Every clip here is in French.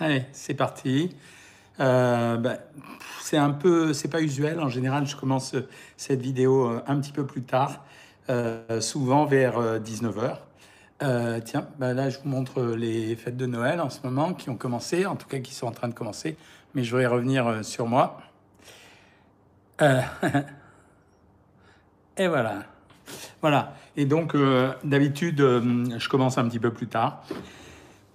Allez, c'est parti. Euh, ben, c'est un peu, c'est pas usuel. En général, je commence cette vidéo euh, un petit peu plus tard, euh, souvent vers 19h. tiens, ben là, je vous montre les fêtes de Noël en ce moment qui ont commencé, en tout cas qui sont en train de commencer. Mais je vais revenir sur moi. Et voilà. Voilà. Et donc, d'habitude, je commence un petit peu plus tard.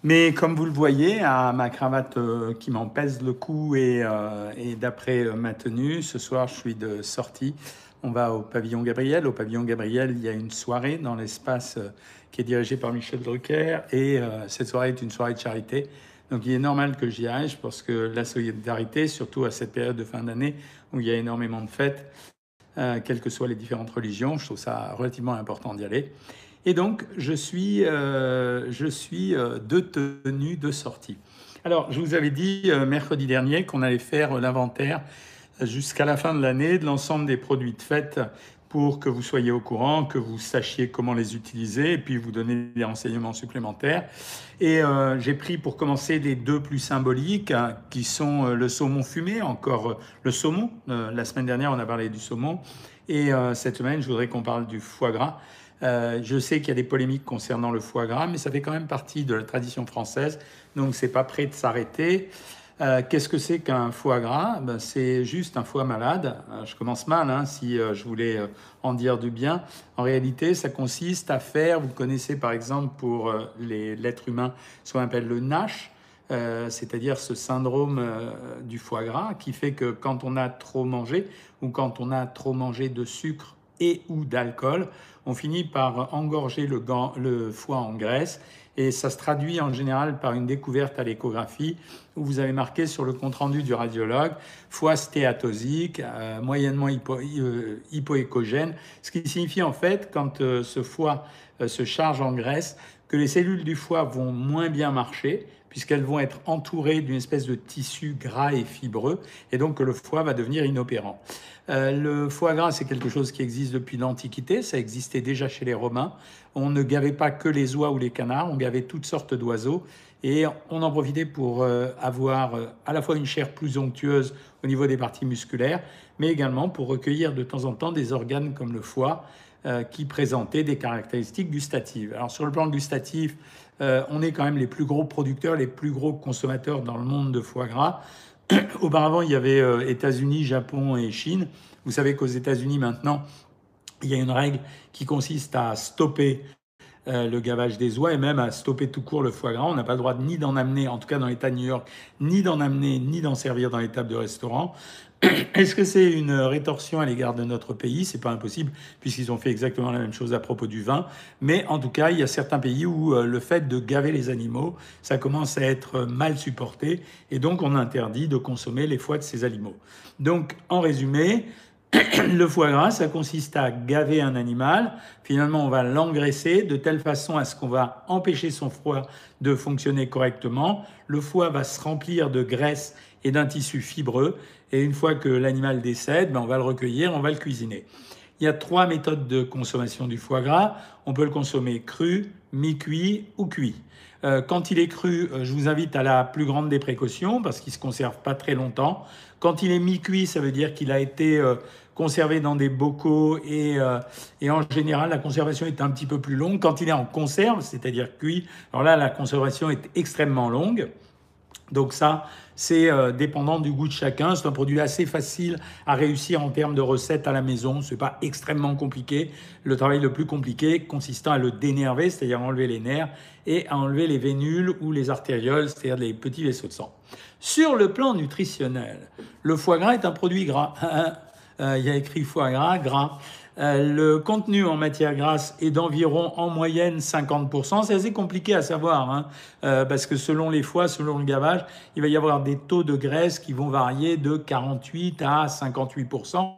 Mais comme vous le voyez, à ma cravate euh, qui m'en pèse le cou et, euh, et d'après euh, ma tenue, ce soir je suis de sortie. On va au pavillon Gabriel. Au pavillon Gabriel, il y a une soirée dans l'espace qui est dirigé par Michel Drucker et cette soirée est une soirée de charité. Donc il est normal que j'y aille parce que la solidarité, surtout à cette période de fin d'année où il y a énormément de fêtes, quelles que soient les différentes religions, je trouve ça relativement important d'y aller. Et donc, je suis, euh, je suis euh, de tenue de sortie. Alors, je vous avais dit euh, mercredi dernier qu'on allait faire l'inventaire jusqu'à la fin de l'année de l'ensemble des produits de fête pour que vous soyez au courant, que vous sachiez comment les utiliser et puis vous donner des renseignements supplémentaires. Et j'ai pris pour commencer les deux plus symboliques hein, qui sont le saumon fumé, encore le saumon. la semaine dernière, on a parlé du saumon. Et cette semaine, je voudrais qu'on parle du foie gras. Euh, je sais qu'il y a des polémiques concernant le foie gras, mais ça fait quand même partie de la tradition française, donc c'est pas prêt de s'arrêter. Euh, qu'est-ce que c'est qu'un foie gras? Ben, C'est juste un foie malade. Euh, je commence mal hein, si je voulais en dire du bien. En réalité, ça consiste à faire, vous connaissez par exemple pour l'être humain, ce qu'on appelle le NASH, c'est-à-dire ce syndrome du foie gras qui fait que quand on a trop mangé ou quand on a trop mangé de sucre et ou d'alcool, on finit par engorger le, foie en graisse et ça se traduit en général par une découverte à l'échographie où vous avez marqué sur le compte-rendu du radiologue foie stéatosique, euh, moyennement hypo, euh, hypoécogène, ce qui signifie en fait quand euh, ce foie se charge en graisse que les cellules du foie vont moins bien marcher puisqu'elles vont être entourées d'une espèce de tissu gras et fibreux, et donc que le foie va devenir inopérant. Euh, le foie gras, c'est quelque chose qui existe depuis l'Antiquité, ça existait déjà chez les Romains. On ne gavait pas que les oies ou les canards, on gavait toutes sortes d'oiseaux, et on en profitait pour euh, avoir euh, à la fois une chair plus onctueuse au niveau des parties musculaires, mais également pour recueillir de temps en temps des organes comme le foie, qui présentaient des caractéristiques gustatives. Alors sur le plan gustatif, euh, on est quand même les plus gros producteurs, les plus gros consommateurs dans le monde de foie gras. Auparavant, il y avait euh, États-Unis, Japon et Chine. Vous savez qu'aux États-Unis, maintenant, il y a une règle qui consiste à stopper euh, le gavage des oies et même à stopper tout court le foie gras. On n'a pas le droit ni d'en amener, en tout cas dans l'État de New York, ni d'en amener, ni d'en servir dans les tables de restaurant. Est-ce que c'est une rétorsion à l'égard de notre pays? C'est pas impossible, puisqu'ils ont fait exactement la même chose à propos du vin. Mais en tout cas, il y a certains pays où euh, le fait de gaver les animaux, ça commence à être mal supporté, et donc on interdit de consommer les foies de ces animaux. Donc, en résumé, le foie gras, ça consiste à gaver un animal. Finalement, on va l'engraisser de telle façon à ce qu'on va empêcher son foie de fonctionner correctement. Le foie va se remplir de graisse et d'un tissu fibreux. Et une fois que l'animal décède, ben on va le recueillir, on va le cuisiner. Il y a trois méthodes de consommation du foie gras. On peut le consommer cru, mi-cuit ou cuit. Euh, quand il est cru, euh, je vous invite à la plus grande des précautions parce qu'il ne se conserve pas très longtemps. Quand il est mi-cuit, ça veut dire qu'il a été euh, conservé dans des bocaux et, et, en général, la conservation est un petit peu plus longue. Quand il est en conserve, c'est-à-dire cuit, alors là, la conservation est extrêmement longue. Donc ça, c'est euh, dépendant du goût de chacun. C'est un produit assez facile à réussir en termes de recettes à la maison. Ce n'est pas extrêmement compliqué. Le travail le plus compliqué consistant à le dénerver, c'est-à-dire enlever les nerfs et à enlever les vénules ou les artérioles, c'est-à-dire les petits vaisseaux de sang. Sur le plan nutritionnel, le foie gras est un produit gras. Euh, il y a écrit foie gras, gras. Euh, le contenu en matière grasse est d'environ en moyenne 50%. C'est assez compliqué à savoir, hein, euh, parce que selon les foies, selon le gavage, il va y avoir des taux de graisse qui vont varier de 48 à 58%.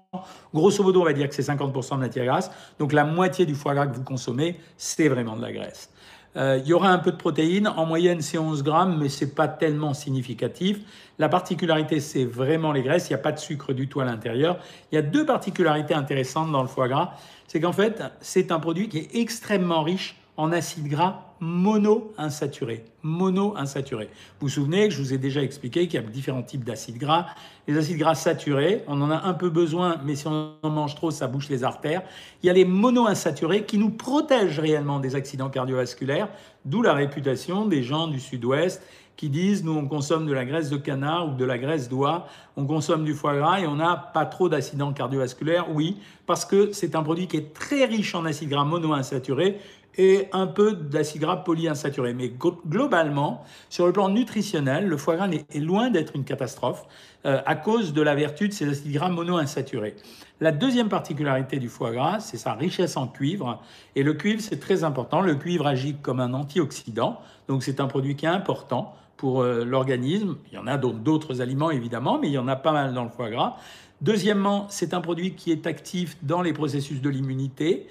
Grosso modo, on va dire que c'est 50% de matière grasse. Donc la moitié du foie gras que vous consommez, c'est vraiment de la graisse. Euh, il y aura un peu de protéines. En moyenne, c'est 11 grammes, mais ce n'est pas tellement significatif. La particularité, c'est vraiment les graisses. Il n'y a pas de sucre du tout à l'intérieur. Il y a deux particularités intéressantes dans le foie gras. C'est qu'en fait, c'est un produit qui est extrêmement riche en acides gras monoinsaturés. Monoinsaturés. Vous vous souvenez que je vous ai déjà expliqué qu'il y a différents types d'acides gras. Les acides gras saturés, on en a un peu besoin, mais si on en mange trop, ça bouche les artères. Il y a les monoinsaturés qui nous protègent réellement des accidents cardiovasculaires, d'où la réputation des gens du sud-ouest qui disent nous on consomme de la graisse de canard ou de la graisse d'oie, on consomme du foie gras et on n'a pas trop d'accidents cardiovasculaires. Oui, parce que c'est un produit qui est très riche en acides gras monoinsaturés et un peu d'acides gras polyinsaturés. Mais globalement, sur le plan nutritionnel, le foie gras est loin d'être une catastrophe euh, à cause de la vertu de ces acides gras monoinsaturés. La deuxième particularité du foie gras, c'est sa richesse en cuivre. Et le cuivre, c'est très important. Le cuivre agit comme un antioxydant, donc c'est un produit qui est important pour euh, l'organisme. Il y en a d'autres aliments évidemment, mais il y en a pas mal dans le foie gras. Deuxièmement, c'est un produit qui est actif dans les processus de l'immunité,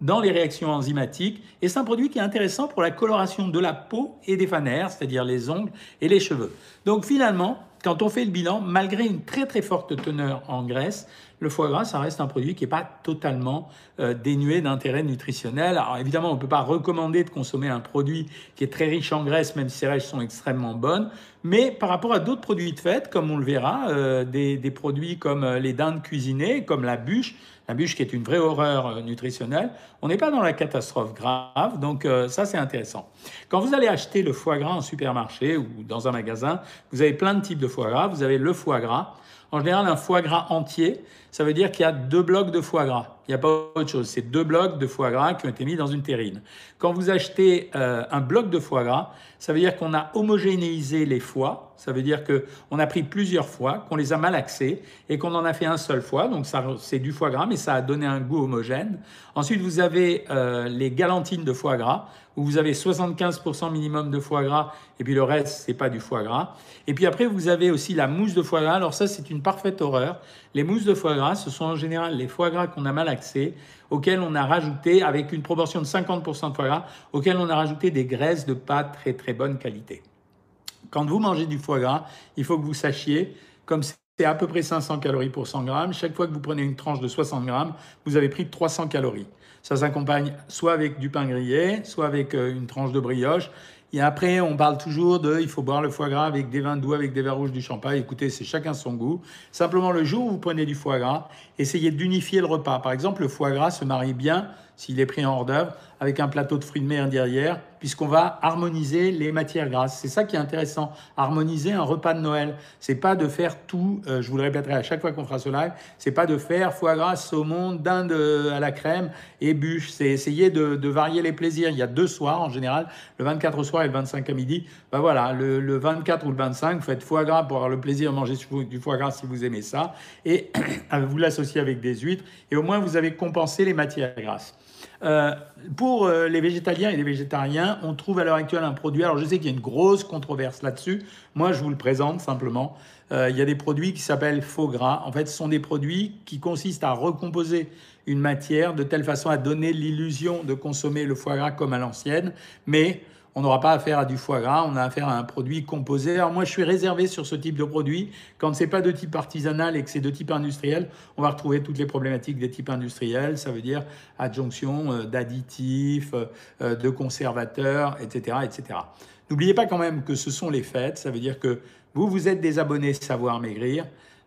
dans les réactions enzymatiques, et c'est un produit qui est intéressant pour la coloration de la peau et des fanères, c'est-à-dire les ongles et les cheveux. Donc finalement, quand on fait le bilan, malgré une très très forte teneur en graisse, le foie gras, ça reste un produit qui n'est pas totalement euh, dénué d'intérêt nutritionnel. Alors évidemment, on ne peut pas recommander de consommer un produit qui est très riche en graisse, même si ces règles sont extrêmement bonnes. Mais par rapport à d'autres produits de fête, comme on le verra, euh, des, des, produits comme euh, les dindes cuisinées, comme la bûche, bûche qui est une vraie horreur nutritionnelle, on n'est pas dans la catastrophe grave. Donc ça, c'est intéressant. Quand vous allez acheter le foie gras en supermarché ou dans un magasin, vous avez plein de types de foie gras. Vous avez le foie gras. En général, un foie gras entier, ça veut dire qu'il y a deux blocs de foie gras. Il n'y a pas autre chose. C'est deux blocs de foie gras qui ont été mis dans une terrine. Quand vous achetez euh, un bloc de foie gras, ça veut dire qu'on a homogénéisé les foies. Ça veut dire qu'on a pris plusieurs foies, qu'on les a malaxés et qu'on en a fait un seul foie. Donc c'est du foie gras, mais ça a donné un goût homogène. Ensuite, vous avez euh, les galantines de foie gras vous avez 75% minimum de foie gras et puis le reste, c'est pas du foie gras. Et puis après, vous avez aussi la mousse de foie gras. Alors ça, c'est une parfaite horreur. Les mousses de foie gras, ce sont en général les foie gras qu'on a malaxés, auxquels on a rajouté, avec une proportion de 50% de foie gras, auxquels on a rajouté des graisses de pas très très bonne qualité. Quand vous mangez du foie gras, il faut que vous sachiez, comme c'est à peu près 500 calories pour 100 grammes, chaque fois que vous prenez une tranche de 60 grammes, vous avez pris 300 calories. Ça s'accompagne soit avec du pain grillé, soit avec euh, une tranche de brioche. Et après, on parle toujours de il faut boire le foie gras avec des vins doux, avec des verres rouges, du champagne. Écoutez, c'est chacun son goût. Simplement, le jour où vous prenez du foie gras, essayez d'unifier le repas. Par exemple, le foie gras se marie bien s'il est pris en hors d'œuvre, avec un plateau de fruits de mer derrière, puisqu'on va harmoniser les matières grasses. C'est ça qui est intéressant, harmoniser un repas de Noël. C'est pas de faire tout, euh, je vous le répéterai à chaque fois qu'on fera ce live, c'est pas de faire foie gras, saumon, dinde à la crème et bûche. C'est essayer de, varier les plaisirs. Il y a deux soirs en général, le 24 au soir et le 25 à midi. Ben voilà, le, le 24 ou le 25, vous faites foie gras pour avoir le plaisir de manger du foie gras si vous aimez ça, et vous l'associez avec des huîtres, et au moins vous avez compensé les matières grasses. Euh, pour euh, les végétaliens et les végétariens, on trouve à l'heure actuelle un produit. Alors je sais qu'il y a une grosse controverse là-dessus. Moi, je vous le présente simplement. Euh, il y a des produits qui s'appellent faux gras. En fait, ce sont des produits qui consistent à recomposer une matière de telle façon à donner l'illusion de consommer le foie gras comme à l'ancienne, mais on n'aura pas affaire à du foie gras, on a affaire à un produit composé. Alors moi, je suis réservé sur ce type de produit. Quand c'est pas de type artisanal et que c'est de type industriel, on va retrouver toutes les problématiques des types industriels. Ça veut dire adjonction euh, d'additifs, euh, de conservateurs, etc., etc. N'oubliez pas quand même que ce sont les fêtes. Ça veut dire que vous, vous êtes des abonnés Savoir Maigrir.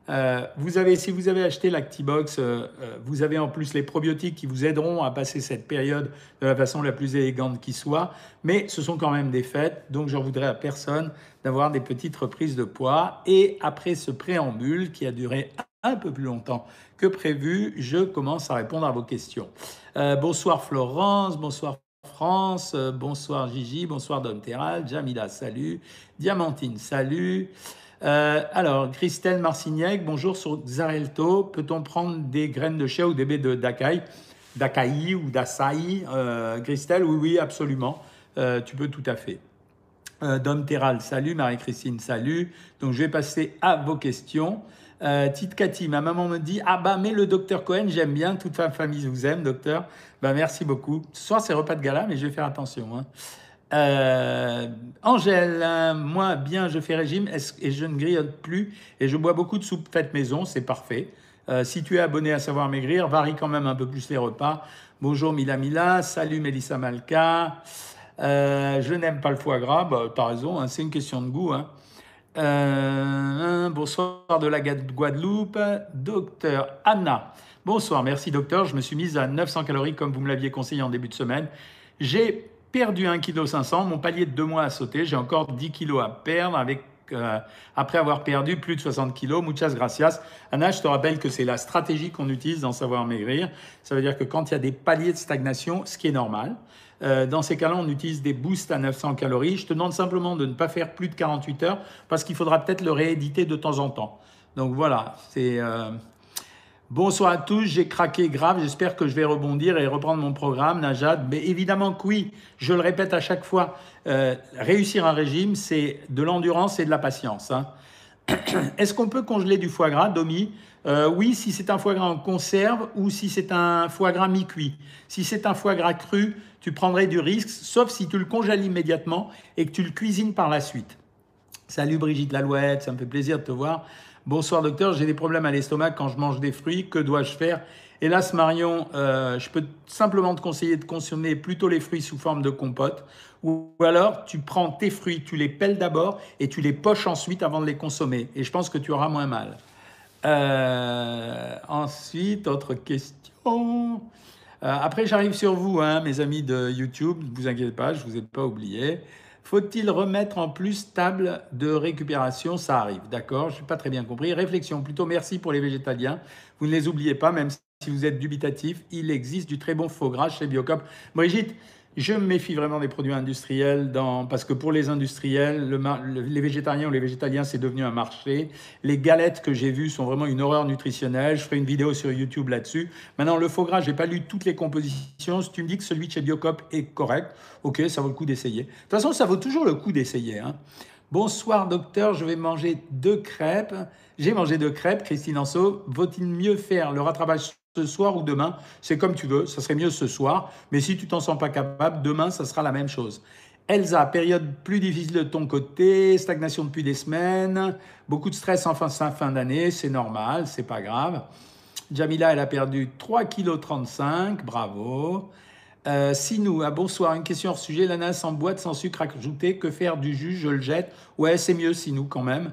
Euh, vous avez, si vous avez acheté l'Actibox, euh, euh, vous avez en plus les probiotiques qui vous aideront à passer cette période de la façon la plus élégante qui soit. Mais ce sont quand même des fêtes, donc je voudrais à personne d'avoir des petites reprises de poids. Et après ce préambule qui a duré un peu plus longtemps que prévu, je commence à répondre à vos questions. bonsoir Florence, bonsoir France, bonsoir Gigi, bonsoir Dom Terral, Jamila, salut, Diamantine, salut. Euh, alors, Christelle Marcignac, bonjour sur Xarelto. Peut-on prendre des graines de chia ou des baies de D'Akai ou d'Açaï? Euh, Christelle, oui, oui, absolument. Euh, tu peux tout à fait. Dom Terral, salut. Marie-Christine, salut. Donc, je vais passer à vos questions. Tite Cathy, ma maman me dit Ah bah, mais le docteur Cohen, j'aime bien. Toute ma famille vous aime, docteur. Bah, merci beaucoup. Ce soir, c'est repas de gala, mais je vais faire attention. Hein. Euh, Angèle, moi bien, je fais régime et je ne grignote plus et je bois beaucoup de soupe faite maison, c'est parfait. Euh, si tu es abonné à Savoir Maigrir, varie quand même un peu plus les repas. Bonjour Mila Mila, salut Mélissa Malka. Euh, je n'aime pas le foie gras, bah, tu as raison, hein, c'est une question de goût. Hein. Bonsoir de la Guadeloupe, docteur Anna. Bonsoir, merci docteur, je me suis mise à 900 calories comme vous me l'aviez conseillé en début de semaine. J'ai perdu 1,5 kg, mon palier de deux mois a sauté, j'ai encore 10 kg à perdre avec euh, après avoir perdu plus de 60 kilos. Muchas gracias. Anna, je te rappelle que c'est la stratégie qu'on utilise dans Savoir Maigrir. Ça veut dire que quand il y a des paliers de stagnation, ce qui est normal, euh, dans ces cas-là, on utilise des boosts à 900 calories. Je te demande simplement de ne pas faire plus de 48 heures parce qu'il faudra peut-être le rééditer de temps en temps. Donc voilà, c'est... Euh, Bonsoir à tous, j'ai craqué grave, j'espère que je vais rebondir et reprendre mon programme, Najad. Mais évidemment que oui, je le répète à chaque fois, euh, réussir un régime, c'est de l'endurance et de la patience. Hein. Est-ce qu'on peut congeler du foie gras, Domi? Euh, Oui, si c'est un foie gras en conserve ou si c'est un foie gras mi-cuit. Si c'est un foie gras cru, tu prendrais du risque, sauf si tu le congèles immédiatement et que tu le cuisines par la suite. Salut Brigitte Lalouette, ça me fait plaisir de te voir. Bonsoir docteur, j'ai des problèmes à l'estomac quand je mange des fruits, que dois-je faire? Hélas Marion, euh, je peux simplement te conseiller de consommer plutôt les fruits sous forme de compote, ou alors tu prends tes fruits, tu les pelles d'abord et tu les poches ensuite avant de les consommer, et je pense que tu auras moins mal. Euh, ensuite, autre question. Euh, après, j'arrive sur vous, hein, mes amis de YouTube, ne vous inquiétez pas, je ne vous ai pas oublié. Faut-il remettre en plus table de récupération? Ça arrive, d'accord? Je n'ai pas très bien compris. Réflexion, plutôt merci pour les végétaliens. Vous ne les oubliez pas, même si vous êtes dubitatif, il existe du très bon faux gras chez Biocop. Brigitte, je me méfie vraiment des produits industriels parce que pour les industriels, les végétariens ou les végétaliens, c'est devenu un marché. Les galettes que j'ai vues sont vraiment une horreur nutritionnelle. Je ferai une vidéo sur YouTube là-dessus. Maintenant, le faux gras, j'ai pas lu toutes les compositions. Si tu me dis que celui de chez Biocop est correct, ok, ça vaut le coup d'essayer. De toute façon, ça vaut toujours le coup d'essayer. Hein. Bonsoir docteur, je vais manger deux crêpes. J'ai mangé deux crêpes, Christine Anso. Vaut-il mieux faire le rattrapage ce soir ou demain, c'est comme tu veux, ça serait mieux ce soir, mais si tu t'en sens pas capable, demain, ça sera la même chose. Elsa, période plus difficile de ton côté, stagnation depuis des semaines, beaucoup de stress en fin, fin d'année, c'est normal, c'est pas grave. Jamila, elle a perdu 3,35 kg, bravo. Euh, Sinou, ah, bonsoir, une question hors sujet, l'ananas en boîte sans sucre ajouté, que faire du jus, je le jette Ouais, c'est mieux Sinou quand même.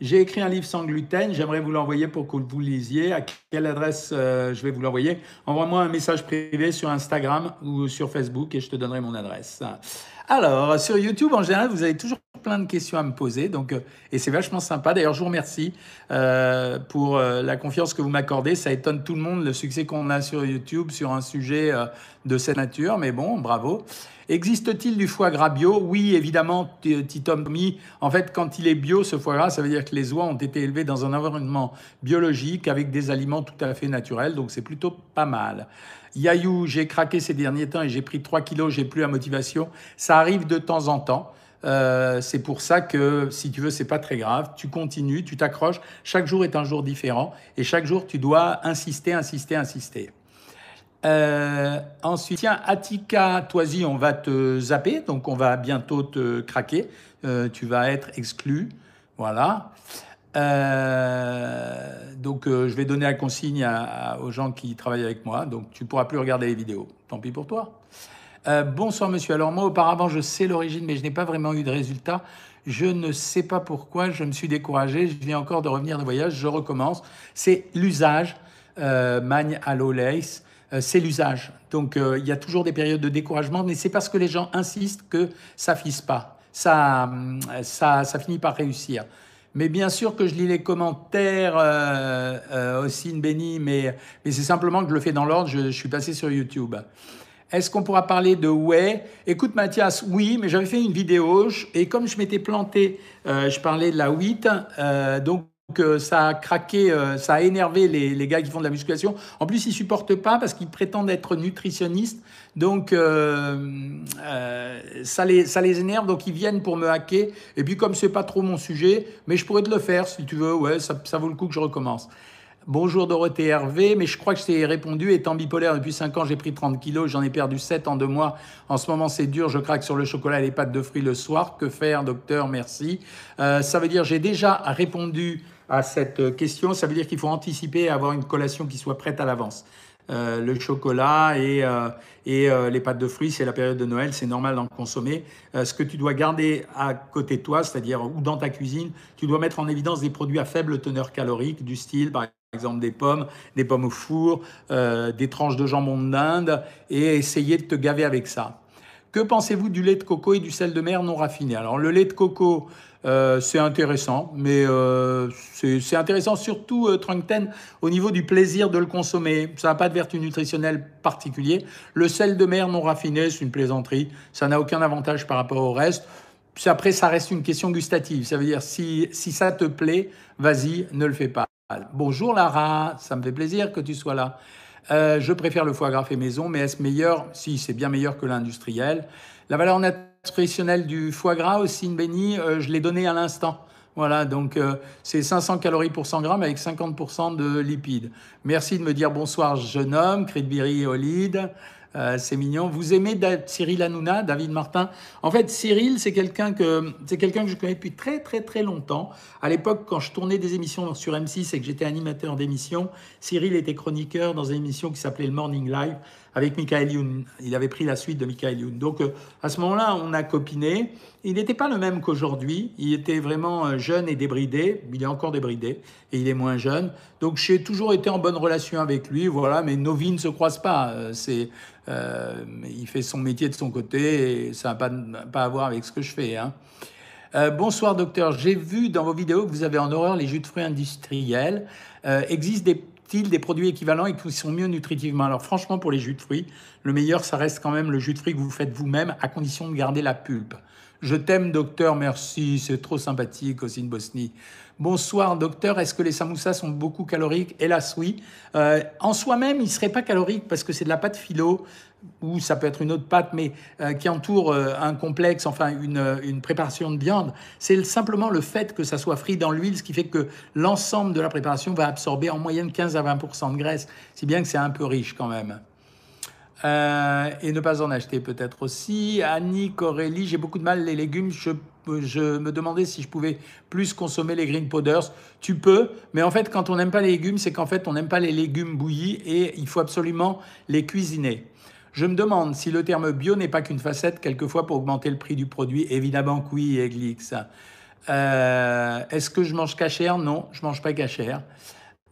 J'ai écrit un livre sans gluten, j'aimerais vous l'envoyer pour que vous lisiez. À quelle adresse euh, je vais vous l'envoyer? Envoie-moi un message privé sur Instagram ou sur Facebook et je te donnerai mon adresse. Alors, sur YouTube, en général, vous avez toujours plein de questions à me poser, donc, euh, et c'est vachement sympa. D'ailleurs, je vous remercie euh, pour la confiance que vous m'accordez. Ça étonne tout le monde le succès qu'on a sur YouTube sur un sujet de cette nature, mais bon, bravo. Existe-t-il du foie gras bio? Oui, évidemment, Titomi. En fait, quand il est bio, ce foie gras, ça veut dire que les oies ont été élevées dans un environnement biologique avec des aliments tout à fait naturels, donc c'est plutôt pas mal. Yayou, j'ai craqué ces derniers temps et j'ai pris 3 kilos, j'ai plus la motivation. Ça arrive de temps en temps. Euh, c'est pour ça que, si tu veux, c'est pas très grave. Tu continues, tu t'accroches. Chaque jour est un jour différent et chaque jour, tu dois insister, insister, insister. Euh, ensuite, tiens, Attica Toisy, on va te zapper, donc on va bientôt te craquer. Euh, tu vas être exclu. Voilà. Euh, donc, je vais donner la consigne aux gens qui travaillent avec moi. Donc, tu pourras plus regarder les vidéos. Tant pis pour toi. bonsoir, monsieur. Alors, moi, auparavant, je sais l'origine, mais je n'ai pas vraiment eu de résultat. Je ne sais pas pourquoi. Je me suis découragé. Je viens encore de revenir de voyage. Je recommence. C'est l'usage. Magne à euh, c'est l'usage. Donc euh, il y a toujours des périodes de découragement, mais c'est parce que les gens insistent que ça fisse pas. Ça, euh, ça, ça finit par réussir. Mais bien sûr que je lis les commentaires aussi, Benny, mais, mais c'est simplement que je le fais dans l'ordre, je, suis passé sur YouTube. Est-ce qu'on pourra parler de whey Écoute Mathias, oui, mais j'avais fait une vidéo et comme je m'étais planté, je parlais de la wheat, donc donc ça a craqué, euh, ça a énervé les, gars qui font de la musculation. En plus, ils supportent pas parce qu'ils prétendent être nutritionnistes. Donc euh, euh, ça, les, ça les énerve, donc ils viennent pour me hacker. Et puis comme c'est pas trop mon sujet, mais je pourrais te le faire si tu veux, ouais, ça, vaut le coup que je recommence. Bonjour Dorothée Hervé, mais je crois que je t'ai répondu. Étant bipolaire depuis 5 ans, j'ai pris 30 kilos, j'en ai perdu 7 en deux mois. En ce moment, c'est dur, je craque sur le chocolat et les pâtes de fruits le soir. Que faire, docteur? Merci. ça veut dire j'ai déjà répondu à cette question, ça veut dire qu'il faut anticiper et avoir une collation qui soit prête à l'avance. Euh, le chocolat et, euh, et euh, les pâtes de fruits, c'est la période de Noël, c'est normal d'en consommer. ce que tu dois garder à côté de toi, c'est-à-dire ou dans ta cuisine, tu dois mettre en évidence des produits à faible teneur calorique, du style par exemple des pommes, des pommes au four, des tranches de jambon d'Inde, et essayer de te gaver avec ça. Que pensez-vous du lait de coco et du sel de mer non raffiné? Alors le lait de coco, euh, c'est intéressant, mais euh, c'est intéressant surtout, euh, au niveau du plaisir de le consommer. Ça n'a pas de vertu nutritionnelle particulier. Le sel de mer non raffiné, c'est une plaisanterie. Ça n'a aucun avantage par rapport au reste. Après, ça reste une question gustative. Ça veut dire, si, si ça te plaît, vas-y, ne le fais pas. Bonjour Lara, ça me fait plaisir que tu sois là. Euh, je préfère le foie gras fait maison, mais est-ce meilleur? Si, c'est bien meilleur que l'industriel. La valeur nutritionnelle du foie gras aussi, béni, euh, je l'ai donné à l'instant. Voilà, donc euh, c'est 500 calories pour 100 grammes avec 50% de lipides. Merci de me dire bonsoir, jeune homme, Cridbiri Olide. Euh, c'est mignon. Vous aimez Cyril Hanouna, David Martin? En fait, Cyril, c'est quelqu'un que c'est quelqu'un que je connais depuis très très très longtemps. À l'époque, quand je tournais des émissions sur M6 et que j'étais animateur d'émissions, Cyril était chroniqueur dans une émission qui s'appelait le Morning Live avec Michael Youn. Il avait pris la suite de Michael Youn. Donc euh, à ce moment-là, on a copiné. Il n'était pas le même qu'aujourd'hui. Il était vraiment euh, jeune et débridé. Il est encore débridé et il est moins jeune. Donc j'ai toujours été en bonne relation avec lui. Voilà, mais nos vies ne se croisent pas. Euh, c'est il fait son métier de son côté et ça n'a pas, pas à voir avec ce que je fais. Hein. bonsoir docteur, j'ai vu dans vos vidéos que vous avez en horreur les jus de fruits industriels. Euh, des des produits équivalents et qui sont mieux nutritivement. Alors franchement, pour les jus de fruits, le meilleur, ça reste quand même le jus de fruits que vous faites vous-même, à condition de garder la pulpe. Je t'aime, docteur, merci, c'est trop sympathique, Ossine Bosnie. Bonsoir, docteur, est-ce que les samoussas sont beaucoup caloriques? Hélas, oui. Euh, en soi-même, ils ne seraient pas caloriques parce que c'est de la pâte philo, ou ça peut être une autre pâte, mais euh, qui entoure euh, un complexe, enfin une, euh, une préparation de viande. C'est simplement le fait que ça soit frit dans l'huile, ce qui fait que l'ensemble de la préparation va absorber en moyenne 15 à 20 de graisse, si bien que c'est un peu riche quand même. Et ne pas en acheter peut-être aussi. Annie Corélie, j'ai beaucoup de mal les légumes. Je, je, me demandais si je pouvais plus consommer les green powders. Tu peux, mais en fait, quand on n'aime pas les légumes, c'est qu'en fait, on n'aime pas les légumes bouillis et il faut absolument les cuisiner. Je me demande si le terme bio n'est pas qu'une facette quelquefois pour augmenter le prix du produit. Évidemment que oui, Eglix. Euh, Est-ce que je mange cachère? Non, je mange pas cachère.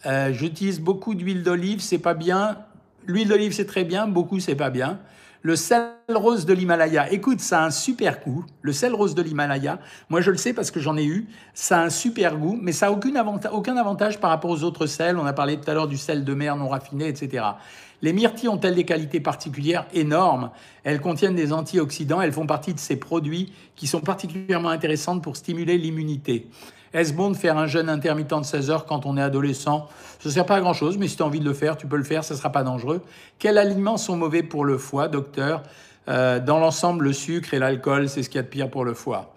Euh, J'utilise beaucoup d'huile d'olive, c'est pas bien. L'huile d'olive, c'est très bien, beaucoup, c'est pas bien. Le sel rose de l'Himalaya, écoute, ça a un super goût. Le sel rose de l'Himalaya, moi je le sais parce que j'en ai eu, ça a un super goût, mais ça n'a aucun, aucun avantage par rapport aux autres sels. On a parlé tout à l'heure du sel de mer non raffiné, etc. Les myrtilles ont-elles des qualités particulières énormes? Elles contiennent des antioxydants, elles font partie de ces produits qui sont particulièrement intéressantes pour stimuler l'immunité. Est-ce bon de faire un jeûne intermittent de 16 heures quand on est adolescent? Ça ne sert pas à grand-chose, mais si tu as envie de le faire, tu peux le faire, ça ne sera pas dangereux. Quels aliments sont mauvais pour le foie, docteur? Euh, Dans l'ensemble, le sucre et l'alcool, c'est ce qu'il y a de pire pour le foie.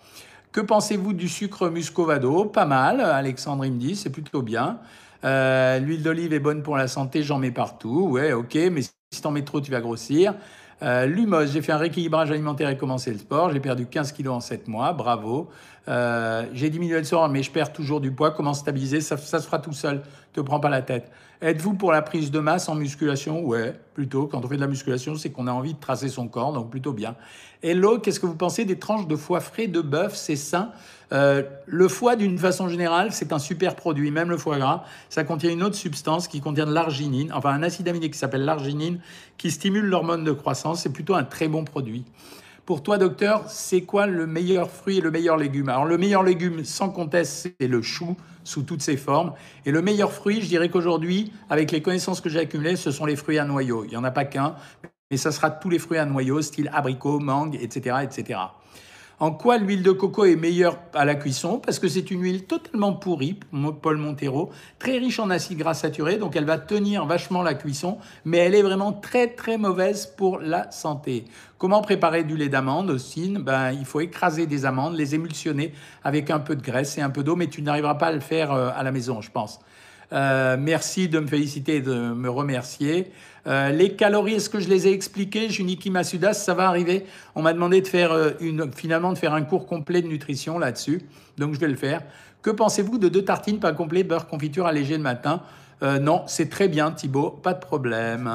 Que pensez-vous du sucre muscovado? Pas mal, Alexandre il me dit, c'est plutôt bien. Euh, l'huile d'olive est bonne pour la santé, j'en mets partout. Ouais, ok, mais si t'en mets trop, tu vas grossir. Euh, Lumos, j'ai fait un rééquilibrage alimentaire et commencé le sport. J'ai perdu 15 kilos en 7 mois, bravo. Euh, j'ai diminué le soir, mais je perds toujours du poids. Comment stabiliser? Ça, ça se fera tout seul. Te prends pas la tête. Êtes-vous pour la prise de masse en musculation? Ouais, plutôt. Quand on fait de la musculation, c'est qu'on a envie de tracer son corps, donc plutôt bien. Hello, qu'est-ce que vous pensez des tranches de foie frais de bœuf C'est sain? Euh, Le foie, d'une façon générale, c'est un super produit. Même le foie gras, ça contient une autre substance qui contient de l'arginine, enfin un acide aminé qui s'appelle l'arginine, qui stimule l'hormone de croissance. C'est plutôt un très bon produit. Pour toi, docteur, c'est quoi le meilleur fruit et le meilleur légume? Alors, le meilleur légume, sans conteste, c'est le chou sous toutes ses formes. Et le meilleur fruit, je dirais qu'aujourd'hui, avec les connaissances que j'ai accumulées, ce sont les fruits à noyaux. Il n'y en a pas qu'un, mais ça sera tous les fruits à noyaux, style abricot, mangue, etc., etc. En quoi l'huile de coco est meilleure à la cuisson? Parce que c'est une huile totalement pourrie, Paul Montero, très riche en acides gras saturés, donc elle va tenir vachement la cuisson, mais elle est vraiment très très mauvaise pour la santé. Comment préparer du lait d'amande aussi ben, Il faut écraser des amandes, les émulsionner avec un peu de graisse et un peu d'eau, mais tu n'arriveras pas à le faire euh, à la maison, je pense. Euh, merci de me féliciter et de me remercier. Euh, les calories, est-ce que je les ai expliquées Juniki Masudas, ça va arriver. On m'a demandé de faire euh, une, finalement de faire un cours complet de nutrition là-dessus, donc je vais le faire. Que pensez-vous de deux tartines pas complet beurre confiture allégé le matin? Non, c'est très bien Thibaut, pas de problème.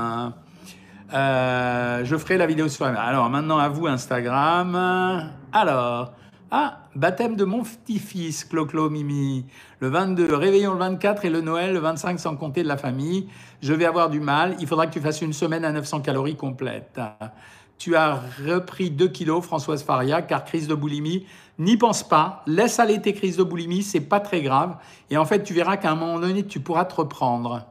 je ferai la vidéo sur. Alors maintenant à vous Instagram. Alors. Ah, baptême de mon petit-fils, Clo-Clo Mimi. Le 22, réveillon le 24 et le Noël le 25 sans compter de la famille. Je vais avoir du mal. Il faudra que tu fasses une semaine à 900 calories complète. Tu as repris 2 kilos, Françoise Faria, car crise de boulimie. N'y pense pas. Laisse aller tes crises de boulimie, c'est pas très grave. Et en fait, tu verras qu'à un moment donné, tu pourras te reprendre.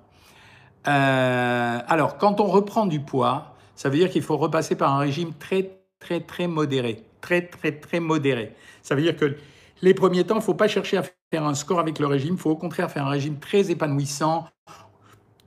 Euh, alors, quand on reprend du poids, ça veut dire qu'il faut repasser par un régime très, très, très modéré très, très, très modéré. Ça veut dire que les premiers temps, il ne faut pas chercher à faire un score avec le régime, il faut au contraire faire un régime très épanouissant,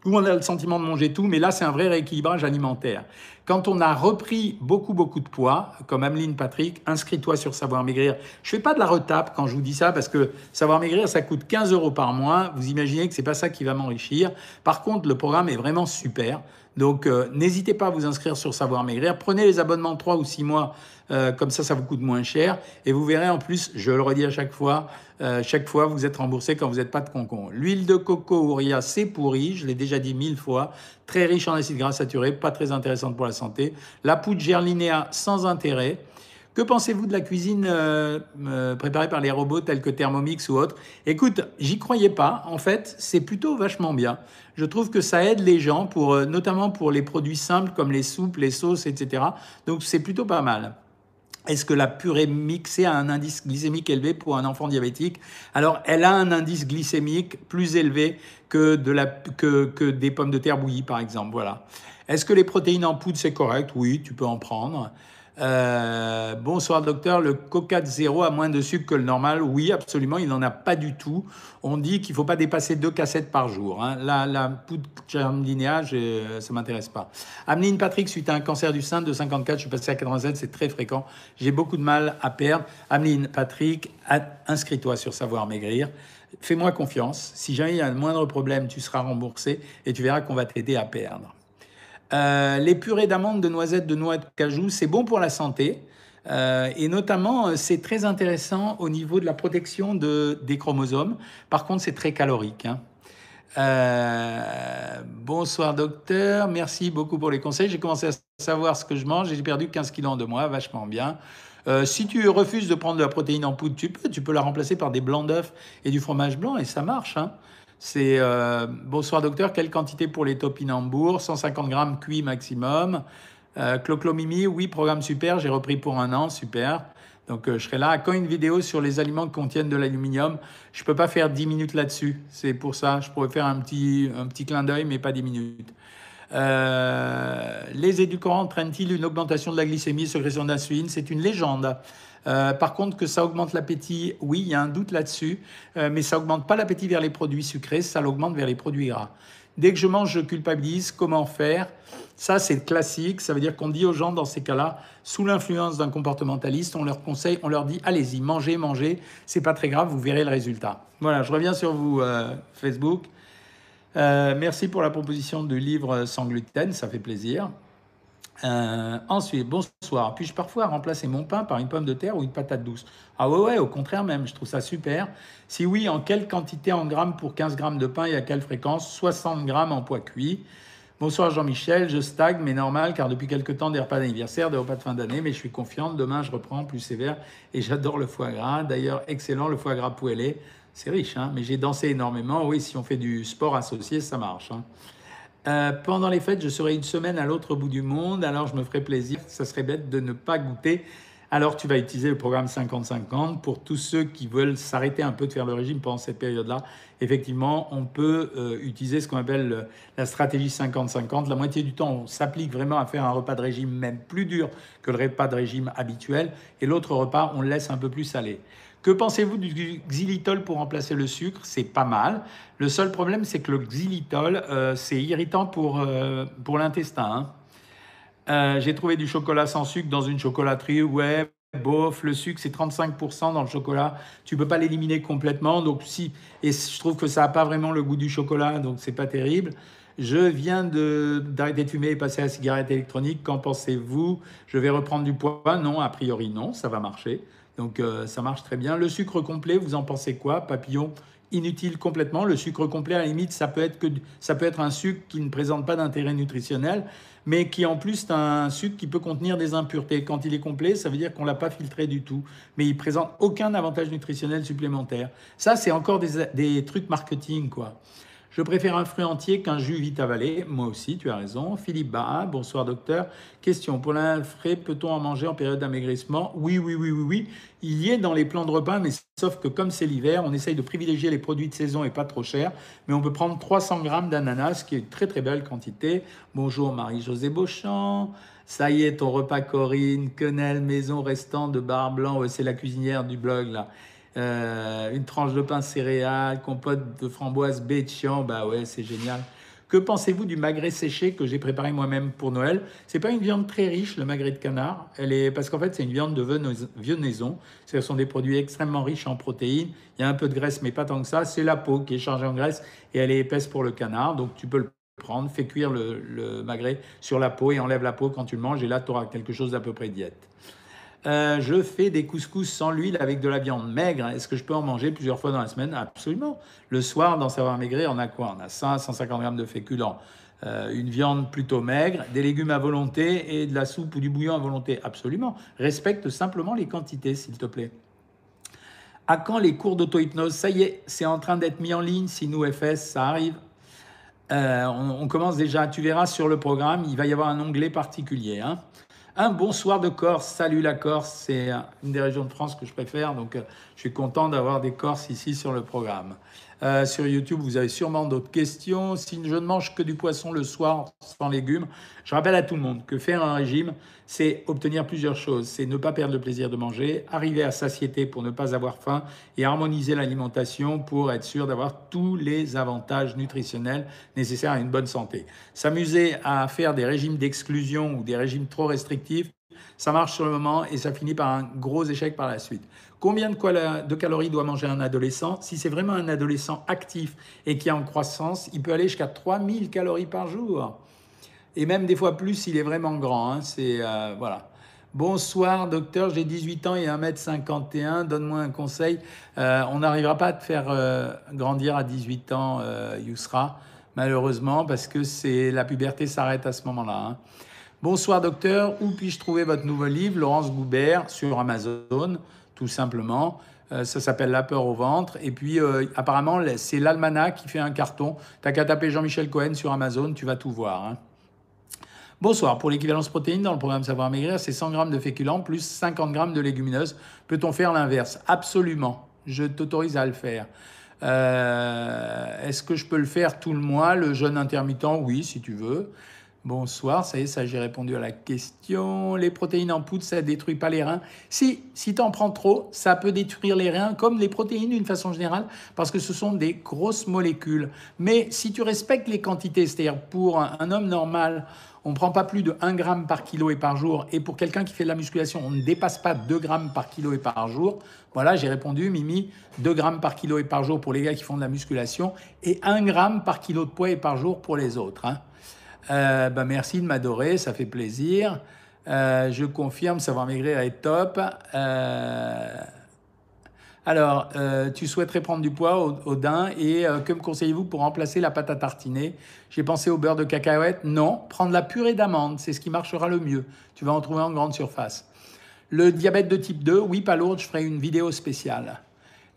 où on a le sentiment de manger tout, mais là, c'est un vrai rééquilibrage alimentaire. Quand on a repris beaucoup, beaucoup de poids, comme Ameline Patrick, inscris-toi sur Savoir Maigrir. Je ne fais pas de la retape quand je vous dis ça, parce que Savoir Maigrir, ça coûte 15 euros par mois. Vous imaginez que ce n'est pas ça qui va m'enrichir. Par contre, le programme est vraiment super. Donc, euh, n'hésitez pas à vous inscrire sur Savoir Maigrir. Prenez les abonnements de 3 ou 6 mois euh, comme ça, ça vous coûte moins cher. Et vous verrez en plus, je le redis à chaque fois, euh, chaque fois, vous êtes remboursé quand vous n'êtes pas de concon. L'huile de coco Ouria, c'est pourri, je l'ai déjà dit mille fois. Très riche en acides gras saturés, pas très intéressante pour la santé. La poudre gerlinéa, sans intérêt. Que pensez-vous de la cuisine euh, préparée par les robots tels que Thermomix ou autres? Écoute, j'y croyais pas. En fait, c'est plutôt vachement bien. Je trouve que ça aide les gens, pour, notamment pour les produits simples comme les soupes, les sauces, etc. Donc c'est plutôt pas mal. Est-ce que la purée mixée a un indice glycémique élevé pour un enfant diabétique? Alors, elle a un indice glycémique plus élevé que, de la, que, que des pommes de terre bouillies, par exemple. Voilà. Est-ce que les protéines en poudre, c'est correct? Oui, tu peux en prendre. Euh, bonsoir docteur, le coca de zéro a moins de sucre que le normal Oui, absolument, il n'en a pas du tout. On dit qu'il ne faut pas dépasser deux cassettes par jour. Hein. La, la, poudre germlinéa, ça ne m'intéresse pas. Ameline Patrick, suite à un cancer du sein de 54, je suis passé à 87, c'est très fréquent. J'ai beaucoup de mal à perdre. Ameline Patrick, inscris-toi sur Savoir Maigrir. Fais-moi confiance. Si jamais il y a un moindre problème, tu seras remboursé et tu verras qu'on va t'aider à perdre. Euh, les purées d'amandes, de noisettes, de noix de cajou, c'est bon pour la santé. Euh, et notamment, euh, c'est très intéressant au niveau de la protection de, des chromosomes. Par contre, c'est très calorique. Hein. bonsoir docteur, merci beaucoup pour les conseils. J'ai commencé à savoir ce que je mange et j'ai perdu 15 kilos en deux mois, vachement bien. si tu refuses de prendre de la protéine en poudre, tu peux, tu peux la remplacer par des blancs d'œufs et du fromage blanc et ça marche. Hein. C'est euh, bonsoir docteur, quelle quantité pour les topinambours 150 grammes cuits maximum. Euh, Cloclomimi, oui, programme super, j'ai repris pour un an, super. Donc euh, je serai là. Quand une vidéo sur les aliments qui contiennent de l'aluminium, je ne peux pas faire 10 minutes là-dessus. C'est pour ça, je pourrais faire un petit, un petit clin d'œil, mais pas 10 minutes. les édulcorants entraînent-ils une augmentation de la glycémie, sécrétion d'insuline C'est une légende. Euh, par contre, que ça augmente l'appétit, oui, il y a un doute là-dessus, euh, mais ça augmente pas l'appétit vers les produits sucrés, ça l'augmente vers les produits gras. Dès que je mange, je culpabilise. Comment faire? Ça, c'est classique. Ça veut dire qu'on dit aux gens, dans ces cas-là, sous l'influence d'un comportementaliste, on leur conseille, on leur dit allez-y, mangez, mangez. C'est pas très grave, vous verrez le résultat. Voilà, je reviens sur vous, euh, Facebook. merci pour la proposition de livre sans gluten, ça fait plaisir. Euh, ensuite, bonsoir. Puis-je parfois remplacer mon pain par une pomme de terre ou une patate douce? Ah ouais, au contraire même, je trouve ça super. Si oui, en quelle quantité en grammes pour 15 grammes de pain et à quelle fréquence? 60 grammes en poids cuit. Bonsoir Jean-Michel, je stagne, mais normal, car depuis quelques temps, des repas d'anniversaire, des repas de fin d'année, mais je suis confiante, demain je reprends plus sévère et j'adore le foie gras. D'ailleurs, excellent, le foie gras poêlé, c'est riche, hein mais j'ai dansé énormément. Oui, si on fait du sport associé, ça marche. Hein euh, pendant les fêtes, je serai une semaine à l'autre bout du monde, alors je me ferai plaisir. Ça serait bête de ne pas goûter. Alors tu vas utiliser le programme 50-50 pour tous ceux qui veulent s'arrêter un peu de faire le régime pendant cette période-là. Effectivement, on peut euh, utiliser ce qu'on appelle la stratégie 50-50. La moitié du temps, on s'applique vraiment à faire un repas de régime même plus dur que le repas de régime habituel. Et l'autre repas, on le laisse un peu plus salé. Que pensez-vous du xylitol pour remplacer le sucre? C'est pas mal. Le seul problème, c'est que le xylitol, euh, c'est irritant pour, euh, pour l'intestin. Hein. Euh, j'ai trouvé du chocolat sans sucre dans une chocolaterie. Ouais, bof, le sucre c'est 35% dans le chocolat, tu peux pas l'éliminer complètement, donc si, et je trouve que ça n'a pas vraiment le goût du chocolat, donc c'est pas terrible. Je viens d'arrêter de, fumer et passer à la cigarette électronique, qu'en pensez-vous? Je vais reprendre du poids? Non, a priori non, ça va marcher, donc euh, ça marche très bien. Le sucre complet, vous en pensez quoi Papillon? Inutile complètement. Le sucre complet, à la limite, ça peut être, que, ça peut être un sucre qui ne présente pas d'intérêt nutritionnel, mais qui en plus est un sucre qui peut contenir des impuretés. Quand il est complet, ça veut dire qu'on ne l'a pas filtré du tout, mais il présente aucun avantage nutritionnel supplémentaire. Ça, c'est encore des, des trucs marketing, quoi. Je préfère un fruit entier qu'un jus vite avalé. Moi aussi, tu as raison. Philippe Barra, bonsoir docteur. Question, pour l'infré, peut-on en manger en période d'amaigrissement? Oui, oui, oui, oui, oui. Il y est dans les plans de repas, mais sauf que comme c'est l'hiver, on essaye de privilégier les produits de saison et pas trop cher. Mais on peut prendre 300 grammes d'ananas, qui est une très très belle quantité. Bonjour Marie-Josée Beauchamp. Ça y est, ton repas Corinne, quenelle, maison restant de bar blanc. c'est la cuisinière du blog là. Euh, une tranche de pain céréales, compote de framboise bétian, bah ouais, c'est génial. Que pensez-vous du magret séché que j'ai préparé moi-même pour Noël? C'est pas une viande très riche, le magret de canard. Elle est parce qu'en fait c'est une viande de venaison. Ce sont des produits extrêmement riches en protéines. Il y a un peu de graisse, mais pas tant que ça. C'est la peau qui est chargée en graisse et elle est épaisse pour le canard. Donc tu peux le prendre, fais cuire le, le magret sur la peau et enlève la peau quand tu le manges. Et là, tu auras quelque chose d'à peu près diète. Euh, je fais des couscous sans l'huile avec de la viande maigre. Est-ce que je peux en manger plusieurs fois dans la semaine? Absolument. Le soir, dans Savoir Maigrir, on a quoi? On a 100, 150 grammes de féculents, euh, une viande plutôt maigre, des légumes à volonté et de la soupe ou du bouillon à volonté. Absolument. Respecte simplement les quantités, s'il te plaît. À quand les cours d'auto-hypnose? Ça y est, c'est en train d'être mis en ligne. Si nous, FS, ça arrive. Euh, on, commence déjà, tu verras sur le programme, il va y avoir un onglet particulier. Hein. Un bonsoir de Corse. Salut la Corse, c'est une des régions de France que je préfère, donc euh, je suis content d'avoir des Corses ici sur le programme. Euh, sur YouTube, vous avez sûrement d'autres questions. Si je ne mange que du poisson le soir sans légumes, je rappelle à tout le monde que faire un régime, c'est obtenir plusieurs choses. C'est ne pas perdre le plaisir de manger, arriver à satiété pour ne pas avoir faim et harmoniser l'alimentation pour être sûr d'avoir tous les avantages nutritionnels nécessaires à une bonne santé. S'amuser à faire des régimes d'exclusion ou des régimes trop restrictifs, ça marche sur le moment et ça finit par un gros échec par la suite. Combien de, calories doit manger un adolescent? Si c'est vraiment un adolescent actif et qui est en croissance, il peut aller jusqu'à 3000 calories par jour. Et même des fois plus s'il est vraiment grand. Hein. C'est euh, voilà. Bonsoir docteur, j'ai 18 ans et 1m51, donne-moi un conseil. Euh, on n'arrivera pas à te faire euh, grandir à 18 ans, Yousra, malheureusement, parce que c'est la puberté s'arrête à ce moment-là. Hein. Bonsoir docteur, où puis-je trouver votre nouveau livre, Laurence Goubert, sur Amazon tout simplement. Euh, ça s'appelle La peur au ventre. Et puis, euh, apparemment, c'est l'almanach qui fait un carton. T'as qu'à taper Jean-Michel Cohen sur Amazon, tu vas tout voir. Hein. Bonsoir. Pour l'équivalence protéine, dans le programme Savoir Maigrir, c'est 100 grammes de féculents plus 50 grammes de légumineuses. Peut-on faire l'inverse? Absolument. Je t'autorise à le faire. Euh, est-ce que je peux le faire tout le mois Le jeûne intermittent, oui, si tu veux. Bonsoir, ça y est, ça j'ai répondu à la question. Les protéines en poudre, ça détruit pas les reins. Si, si tu en prends trop, ça peut détruire les reins, comme les protéines d'une façon générale, parce que ce sont des grosses molécules. Mais si tu respectes les quantités, c'est-à-dire pour un, homme normal, on ne prend pas plus de 1 gramme par kilo et par jour, et pour quelqu'un qui fait de la musculation, on ne dépasse pas 2 grammes par kilo et par jour. Voilà, j'ai répondu, Mimi, 2 grammes par kilo et par jour pour les gars qui font de la musculation, et 1 gramme par kilo de poids et par jour pour les autres. Hein. Euh, bah, merci de m'adorer, ça fait plaisir. Euh, je confirme, savoir maigrir est top. Euh, alors, tu souhaiterais prendre du poids au, au et que me conseillez-vous pour remplacer la pâte à tartiner? J'ai pensé au beurre de cacahuète. Non, prendre la purée d'amande, c'est ce qui marchera le mieux. Tu vas en trouver en grande surface. Le diabète de type 2, oui, pas lourd, je ferai une vidéo spéciale.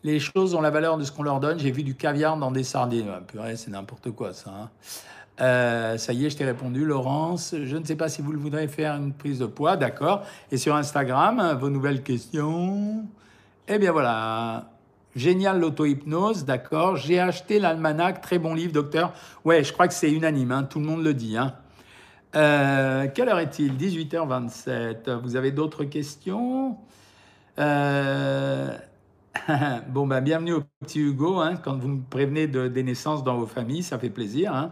Les choses ont la valeur de ce qu'on leur donne. J'ai vu du caviar dans des sardines. purée, c'est n'importe quoi ça. Hein. Euh, ça y est, je t'ai répondu, Laurence. Je ne sais pas si vous le voudrez faire une prise de poids, d'accord. Et sur Instagram, vos nouvelles questions. Eh bien voilà. Génial l'auto-hypnose, d'accord. J'ai acheté l'almanach, très bon livre, docteur. Ouais, je crois que c'est unanime, hein, tout le monde le dit. Hein. Euh, quelle heure est-il? 18h27. Vous avez d'autres questions? Euh, Bon, ben, bienvenue au petit Hugo. Hein, quand vous me prévenez de, des naissances dans vos familles, ça fait plaisir.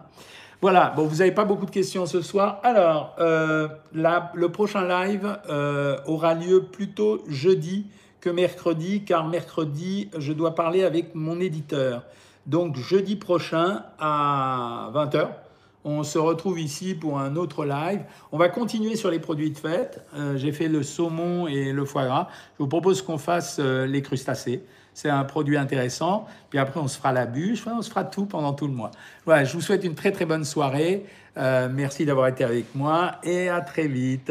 Voilà, bon, vous n'avez pas beaucoup de questions ce soir. Alors, euh, le prochain live euh, aura lieu plutôt jeudi que mercredi, car mercredi, je dois parler avec mon éditeur. Donc, jeudi prochain à 20h, on se retrouve ici pour un autre live. On va continuer sur les produits de fête. Euh, J'ai fait le saumon et le foie gras. Je vous propose qu'on fasse les crustacés. C'est un produit intéressant. Puis après, on se fera la bûche. On se fera tout pendant tout le mois. Voilà, je vous souhaite une très très bonne soirée. Euh, merci d'avoir été avec moi et à très vite.